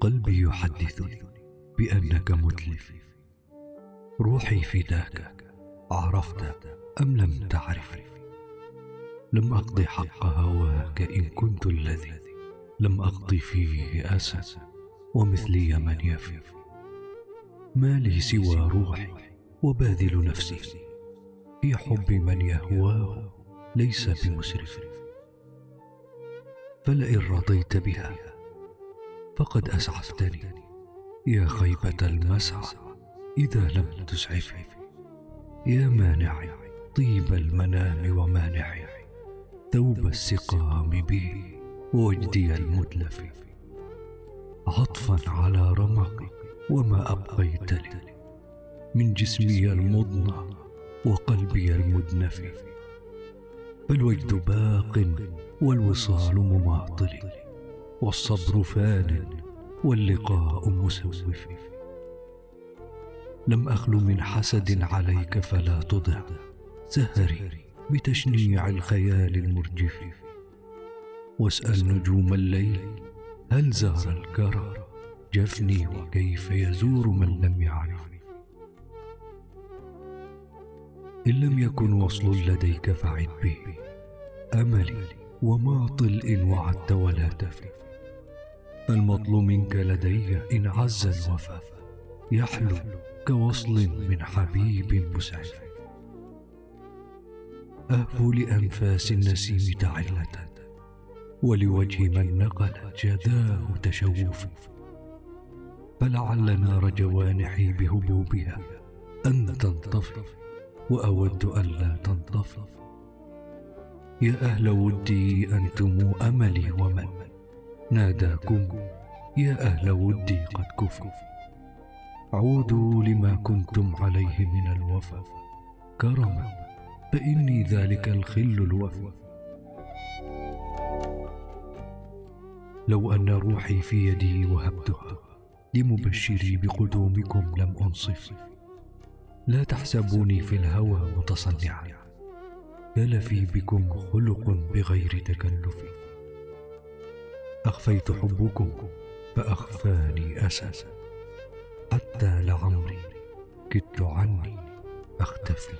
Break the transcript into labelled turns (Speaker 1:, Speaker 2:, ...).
Speaker 1: قلبي يحدثني بأنك متلف روحي فداك عرفت أم لم تعرف؟ لم أقض حق هواك إن كنت الذي. لم أقض فيه أسى ومثلي من يفي. ما لي سوى روحي وباذل نفسي. في حب من يهواه ليس بمسرف. فلئن رضيت بها فقد أسعفتني. يا خيبة المسعى إذا لم تسعفي يا مانعي طيب المنام ومانعي ثوب السقام به ووجدي المتلف. عطفا على رمقي وما أبقيت لي من جسمي المضنى وقلبي المدنف. فالوجد باق والوصال مماطل. والصبر فان واللقاء مسوف. لم أخل من حسد عليك فلا تضع. سهري بتشنيع الخيال المرجف. واسأل نجوم الليل هل زار الكرى. جفني وكيف يزور من لم يعرف. إن لم يكن وصل لديك فعد به. أملي وما طل إن وعدت ولا تفي فالمطل منك لدي إن عز الوفا يحلو كوصل من حبيب مسعف. اهفو لأنفاس النسيم تعلة ولوجه من نقل جداه تشوف. فلعل نار جوانحي بهبوبها أن تنطفي وأود الا تنطفي. يا أهل ودي أنتم أملي ومن. ناداكم. يا أهل ودي قد كفوا. عودوا لما كنتم عليه من الوفا. كرما فإني ذلك الخل الوفي لو أن روحي في يدي وهبتها لمبشري بقدومكم لم أنصف. لا تحسبوني في الهوى متصنعا. تلفي بكم خلق بغير تكلف. أخفيت حبكم فأخفاني اسى حتى لعمري كدت عني أختفي.